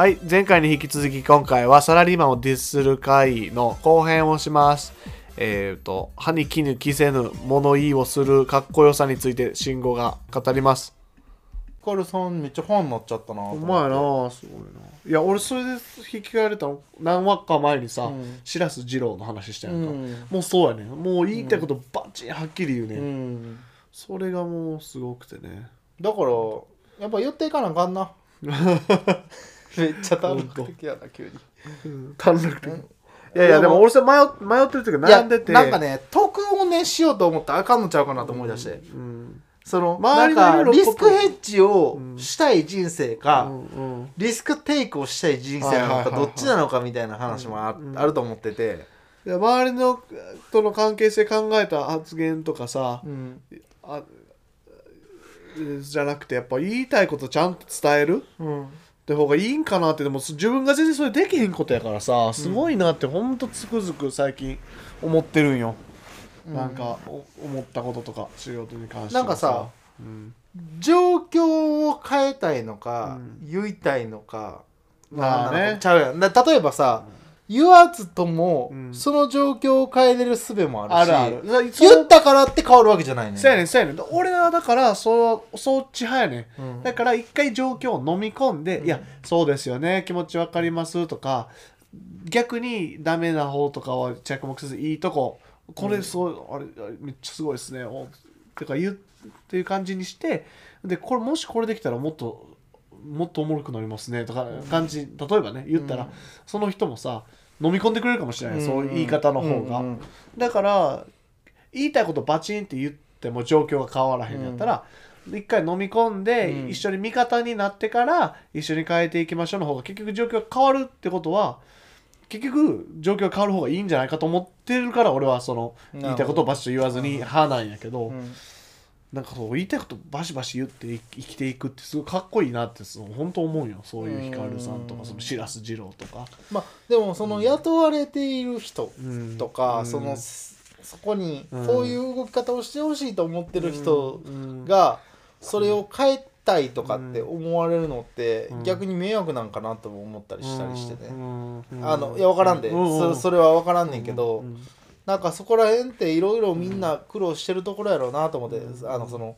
はい、前回に引き続き今回はサラリーマンをディスる会の後編をします。えっ、と、歯に衣着せぬ物言いをするかっこよさについて慎吾が語ります。ヒカルさんめっちゃファンになっちゃったな。お前なあすごいな。いや俺それで引き換えられたの何話か前にさ、うん。白洲二郎の話したやんか、うん。もうそうやねもう言いたいことバチンはっきり言うね、うん。それがもうすごくてね。だからやっぱ言っていかなあかんな めっちゃ短絡的やな急に。短絡的。いやいやでも俺それ迷っ迷ってる時悩んでて。なんかね得をねしようと思ったらあかんのちゃうかなと思い出して、うんその周りのなんかリスクヘッジをしたい人生か、うんうん。リスクテイクをしたい人生なのかどっちなのかみたいな話もあ,、ると思ってて、いや周りのとの関係性考えた発言とかさ、うん。あじゃなくてやっぱ言いたいことちゃんと伝える？うんって方がいいんかなってでも自分が全然それできへんことやからさすごいなってほんとつくづく最近思ってるんよ、なんかお思ったこととか仕事に関してはなんかさ、うん、状況を変えたいのか、うん。言いたいのかまあね。なんなのかちゃうやん。だ例えばさ、言わずとも、うん。その状況を変えれる術もあるしあるある。言ったからって変わるわけじゃないね。そうやねんそうやねん。俺はだからそうそっち派やねん。うん。だから一回状況を飲み込んで、うん。いやそうですよね気持ちわかりますとか逆にダメな方とかは着目せずいいとこ。これそう、あれあれめっちゃすごいですねおとか言うっていう感じにしてでこれもしこれできたらもっともっとおもろくなりますねとか感じ例えばね言ったら、うん。その人もさ飲み込んでくれるかもしれない、そういう言い方の方が、うんうんだから言いたいことバチンって言っても状況が変わらへんやったら、一回飲み込んで、うん。一緒に味方になってから一緒に変えていきましょうの方が結局状況が変わるってことは結局状況が変わる方がいいんじゃないかと思ってるから俺はその言いたいことをバシッと言わずに派なんやけど、うんなんかそう言いたいことバシバシ言って生きていくってすごいかっこいいなってそう本当思うよ。そういうヒカルさんとかうん。その白洲二郎とか。まあでもその雇われている人うんとか、うん。そのそこにうん。こういう動き方をしてほしいと思ってる人うん。がそれを変えたいとかって思われるのってうん。逆に迷惑なんかなとも思ったりしたりしてね、うん。あのいや分からんで、そそれは分からんねんけど、うんなんかそこら辺っていろいろみんな苦労してるところやろうなと思って、あのその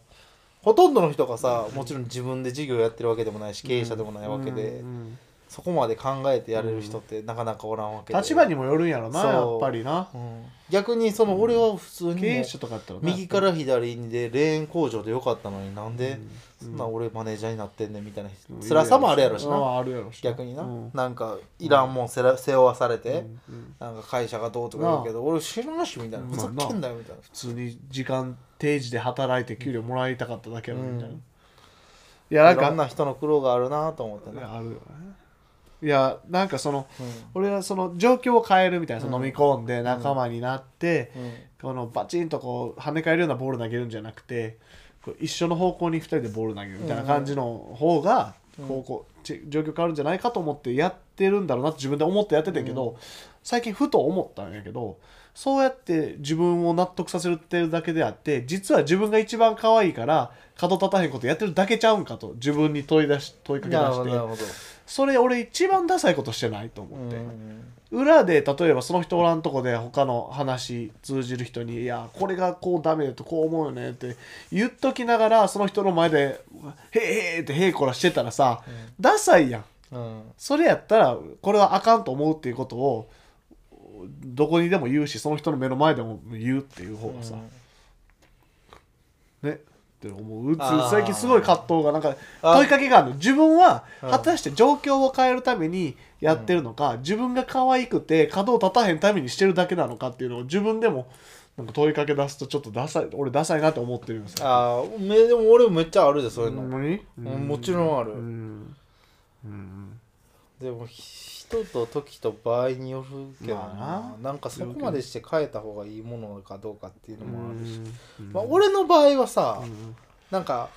ほとんどの人がさもちろん自分で事業やってるわけでもないし経営者でもないわけで、うん。そこまで考えてやれる人ってなかなかおらんわけで。立場にもよるんやろなやっぱりな。うん。逆にその俺は普通に経営者とかやったらな。右から左でレーン工場でよかったのになんで？うんそん。な俺マネージャーになってんねんみたいな。うん。辛さもあるやろしうなんあるやろし逆にな。うん。なんかいらんもんせら背負わされて。うん。なんか会社がどうとか言うけど俺知らんしみたいな。まあ。ふざけんなよみたいな。普通に時間定時で働いて給料もらいたかっただけやろみたいな、うん。いやなんか。いろんな人の苦労があるなと思ってねあるよね。いやなんかそのうん。俺はその状況を変えるみたいな、そのうん飲み込んで仲間になって、うん。このバチンとこう跳ね返るようなボール投げるんじゃなくて一緒の方向に2人でボール投げるみたいな感じの方が、うん。こうこうち状況変わるんじゃないかと思ってやってるんだろうなって自分で思ってやってたけど、最近ふと思ったんやけどそうやって自分を納得させてるだけであって実は自分が一番可愛いから角立たへんことやってるだけちゃうんかと自分に問い出し問いかけ出して。それ俺一番ダサいことしてないと思って。うん裏で例えばその人おらんとこで他の話通じる人に「いやこれがこうダメだとこう思うよね」って言っときながらその人の前で「へえへえ」ってへいこらしてたらさ、ダサいやん。うんそれやったらこれはあかんと思うっていうことをどこにでも言うしその人の目の前でも言うっていう方がさ、ねって思う。最近すごい葛藤がなんかあ問いかけがあるの。自分はうん。果たして状況を変えるためにやってるのか、自分が可愛くて角を立たへんためにしてるだけなのかっていうのを自分でもなんか問いかけ出すとちょっとダサい俺ダサいなって思ってるんですよ。ああめでも俺もめっちゃあるでそういうの、もちろんある。うん。うんでも人と時と場合によるけどな,、まあなんかそこまでして変えた方がいいものかどうかっていうのもあるし、うんまあ、俺の場合はさ、うんなんか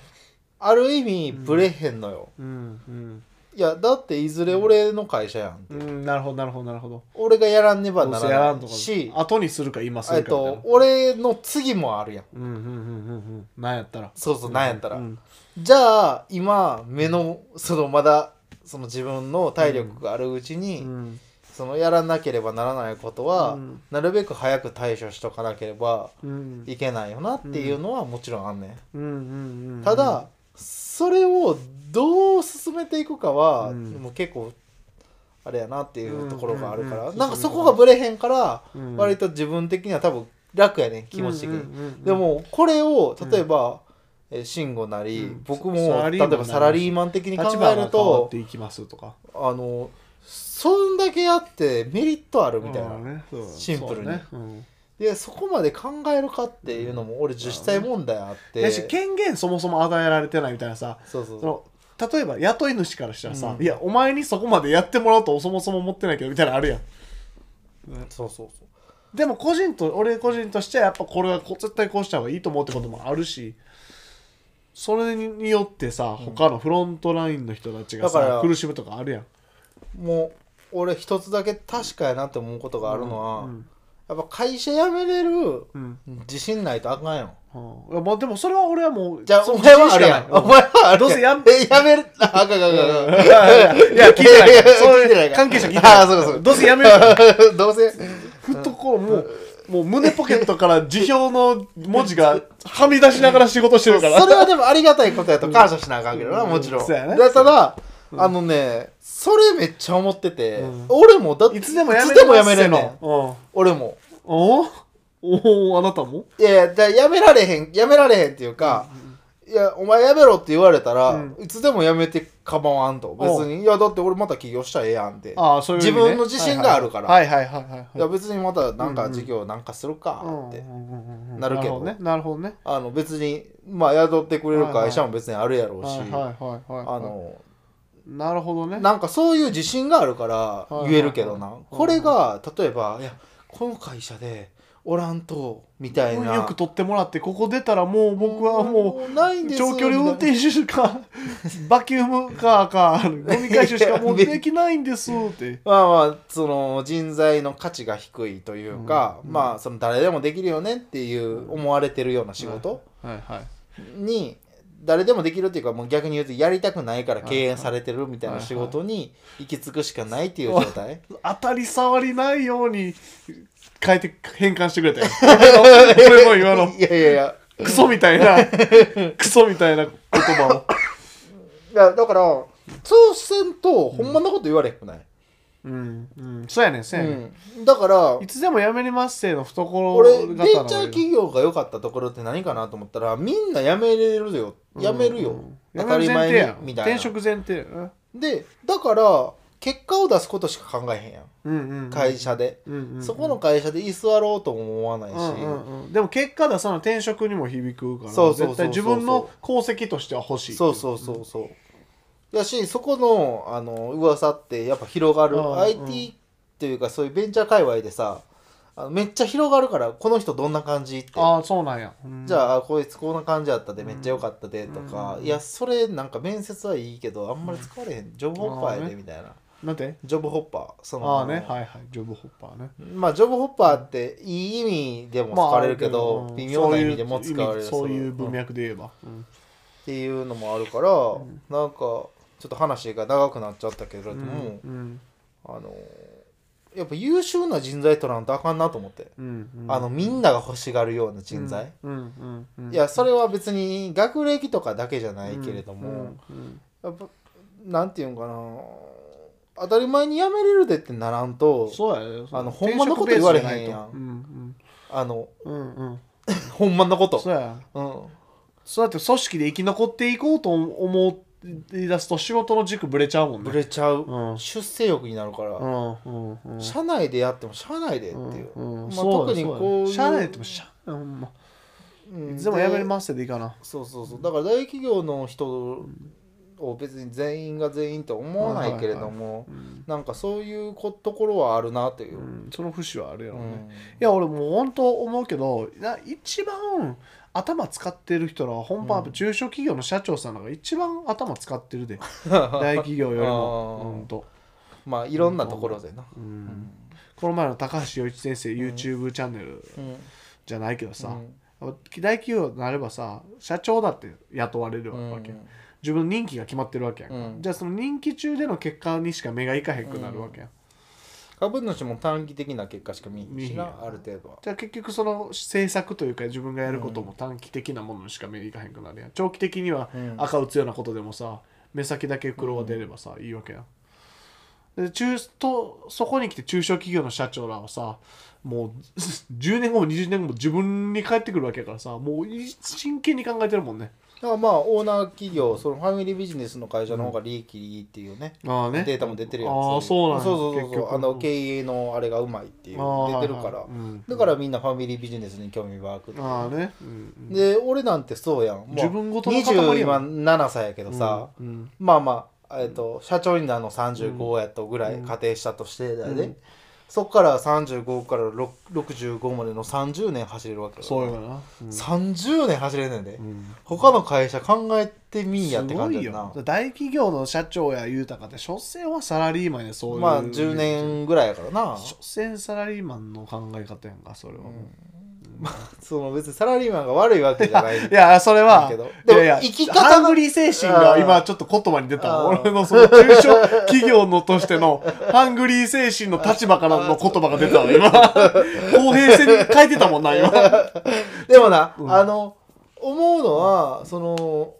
ある意味ブレへんのよ、うんうん。いやだっていずれ俺の会社やん、うんなるほどなるほどなるほど。俺がやらんねばならないし。後にするか今するかと俺の次もあるやん。うんうんうんうんうん。なんやったら。そうそうなんやったら、うん。じゃあ今目のそのまだその自分の体力があるうちに、うん。そのやらなければならないことは、うん。なるべく早く対処しとかなければうん。いけないよなっていうのはもちろんあんねん、ただそれをどう進めていくかは、うん。もう結構あれやなっていうところがあるから、なんかそこがブレへんから、うん。割と自分的には多分楽やねん気持ち的に、でもこれを例えば、えー慎吾なり、うん。僕も例えばサラリーマン的に考えるとっていきますとか。あのそんだけやってメリットあるみたいな、うんね。シンプルに。ね。うん。でそこまで考えるかっていうのも俺実際問題あって、だし権限そもそも与えられてないみたいなさそうそう。その例えば雇い主からしたらさ、うん。いやお前にそこまでやってもらおうとそもそも思ってないけどみたいなのあるやん。そうそうそう。でも個人と俺個人としてはやっぱこれはこ絶対こうした方がいいと思うってこともあるしそれによってさ他のフロントラインの人たちがさ、だから苦しむとかあるやん。もう俺一つだけ確かやなって思うことがあるのは、うん。やっぱ会社辞めれるうん。自信ないとあかんよ。うん。いやまあでもそれは俺はもうじゃあお前はあるやん。自信しかない。お前はどうせやん。えやめる。ああかんあかんあかんあかん。いや聞いてないから。そう聞いてないから。関係者聞いてないああそうかそうか。どうせやめる どうせ。懐もうもう胸ポケットから辞表の文字がはみ出しながら仕事してるから。それはでもありがたいことやと感謝しなあかんけどな、うん。もちろん。そうやね。でただ、あのね、それめっちゃ思ってて、うん。俺もだっていつでもやめれんのね。ん。俺も。おおおあなたも？いやいや、だやめられへん、やめられへんっていうか、いや、お前やめろって言われたら、うん。いつでもやめて構わんと。別に、いや、だって俺また起業したらええやんって。ああそういう意味ね。自分の自信があるから。はいはいはいはいはい。いや、別にまたなんかうん。うん事業なんかするかって。ななるけど。ね。なるほどね。あの、別に、まあ、雇ってくれる会社も別にあるやろうし、はいはいはいはいあの、なるほどね。なんかそういう自信があるから言えるけどな、これが例えばいやこの会社でおらんとみたいな。よく取ってもらってここ出たらもう僕はもう長距離運転手か バキュームカーかゴミ回収しかもうできないんですって。まあまあその人材の価値が低いというか、うん。まあその誰でもできるよねっていう思われてるような仕事はい。はい。に誰でもできるっていうかもう逆に言うとやりたくないから敬遠されてるみたいな仕事に行き着くしかないっていう状態。当たり障りないように変えて変換してくれたよ。俺の今の。いやいやいや。クソみたいな。クソみたいな言葉を。いやだからそうせんとほんまなこと言われへんくない、うんうん。そうやねんそうやねん、うん、だからいつでもやめれますせの懐俺ベンチャー企業が良かったところって何かなと思ったらみんな辞めれるよ。辞めるよ、うん。当たり前にやみたいな。転職前提。でだから結果を出すことしか考えへんやん。うんうんうん。会社で、うんうんうん。そこの会社で居座ろうとも思わないし、うんうんうん。でも結果出さな転職にも響くから。そうそうそうそう絶対自分の功績としては欲しいそうそうそうそうやしそこのあの噂ってやっぱ広がる、うん。うん IT っていうかそういうベンチャー界隈でさあのめっちゃ広がるからこの人どんな感じって。ああそうなんや、うん。じゃああこいつこんな感じやったでめっちゃ良かったでとか、うん。いやそれなんか面接はいいけどあんまり使われへん、ジョブホッパーやでみたいな。なんて？ジョブホッパーそのああね。はいはい。ジョブホッパーね。まあジョブホッパーっていい意味でも使われるけど、まあ微妙な意味でも使われる。そういう文脈で言えば、うん。っていうのもあるから、なんかちょっと話が長くなっちゃったけれども、うんあのやっぱ優秀な人材取らんとあかんなと思って、うんうん。あのみんなが欲しがるような人材、うんうんうん。いやそれは別に学歴とかだけじゃないけれども、うんうんやっぱなんていうんかな。当たり前に辞めれるでってならんとそうやよあのほんまのこと言われへんやん。うんあのうんうん。うん ほんまのこと。そうや。うん。そうやって組織で生き残っていこうと思い出すと仕事の軸ぶれちゃうもんね。ぶれちゃう、うん。出世欲になるから、うんうんうん。社内でやっても社内でっていう、まあ、特にこう社内でも社ほんま。うん。いつでもやめますってでいいかな。そうそうそう。だから大企業の人を別に全員が全員と思わないけれども、うん。なんかそういうこところはあるなという。う、ん。その節はあるようね。ん。いや俺もう本当思うけどな一番頭使ってる人らは本番、うん。中小企業の社長さんのが一番頭使ってるで。大企業よりも。あー。本当、まあいろんなところでな、う、うん。んこの前の高橋洋一先生 YouTube チャンネルうん。じゃないけどさ、うん。大企業になればさ社長だって雇われるわけ、うん。自分の任期が決まってるわけやんか、うん。じゃあその任期中での結果にしか目がいかへんくなるわけやん、株主も短期的な結果しか見えへんしなある程度は。じゃあ結局その政策というか自分がやることも短期的なものにしか目にいかへんくなるやん。長期的にはうん。赤打つようなことでもさ目先だけ黒が出ればさ、いいわけやん。で中とそこに来て中小企業の社長らはさもう 10年後も20年後も自分に返ってくるわけやからさもう真剣に考えてるもんねだからまあオーナー企業そのファミリービジネスの会社の方が利益いいっていうね、ああね。データも出てるやんああそうなんや。そうそうそうあの経営のあれがうまいっていう。出てるから、はいはいうん。だからみんなファミリービジネスに興味湧くああね、うんうん。で俺なんてそうやん。もう自分ごとの塊20や今ん7歳やけどさ、うんうん。まあまあ、えっと社長になるの35やとぐらいうん仮定したとしてだよね、うんそっから35から6 65までの30年走れるわけよ。そうやな、うん。30年走れんねんで、うん。他の会社考えてみんやって感じやな。よ。大企業の社長や言うたかって所詮はサラリーマンやそういう。まあ10年ぐらいやからな。所詮サラリーマンの考え方やんかそれはもう、その別にサラリーマンが悪いわけじゃない。いやそれはいやいや生き方がハングリー精神が今ちょっと言葉に出た俺のその中小企業のとしてのハングリー精神の立場からの言葉が出たわ今。公平性に書いてたもんな今。でもな、うん。あの思うのはその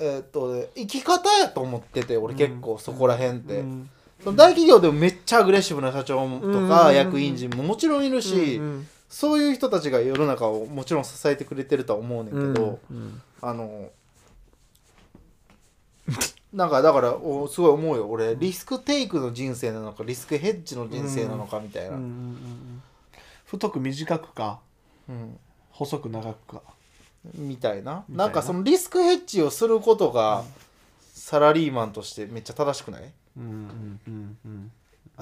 えーっとね生き方やと思ってて俺結構そこら辺って、うん。その大企業でもめっちゃアグレッシブな社長うんとうんうん。か役員陣ももちろんいるし、うんそういう人たちが世の中をもちろん支えてくれてるとは思うねんけど、うんあのなんかだからおすごい思うよ俺。リスクテイクの人生なのかリスクヘッジの人生なのかみたいな、うんうんうん太く短くかうん。細く長くか。みたいな。みたいな。なんかそのリスクヘッジをすることがサラリーマンとしてめっちゃ正しくない？うんうんうんうん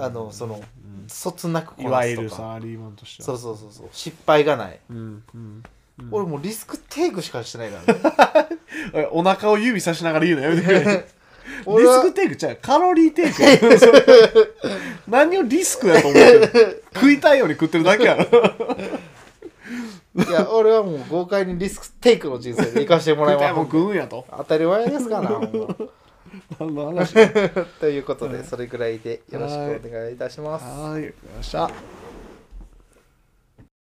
あのそのうん。そつなくこいわなすとか。ゆるサラリーマンとしては。そうそうそうそう。失敗がない、うんうんうん。俺もうリスクテイクしかしてないからね。お腹を指さしながら言うのやめてくれ。リ 俺はスクテイクちゃう。カロリーテイクや。そ れ何をリスクやと思ってる？食いたいように食ってるだけやろ。いや俺はもう豪快にリスクテイクの人生で生かしてもらい食いたいもんます食うんやと。当たり前ですかなほんま 何の話 ということでそれぐらいでよろしくお願いいたします。はい。わかりました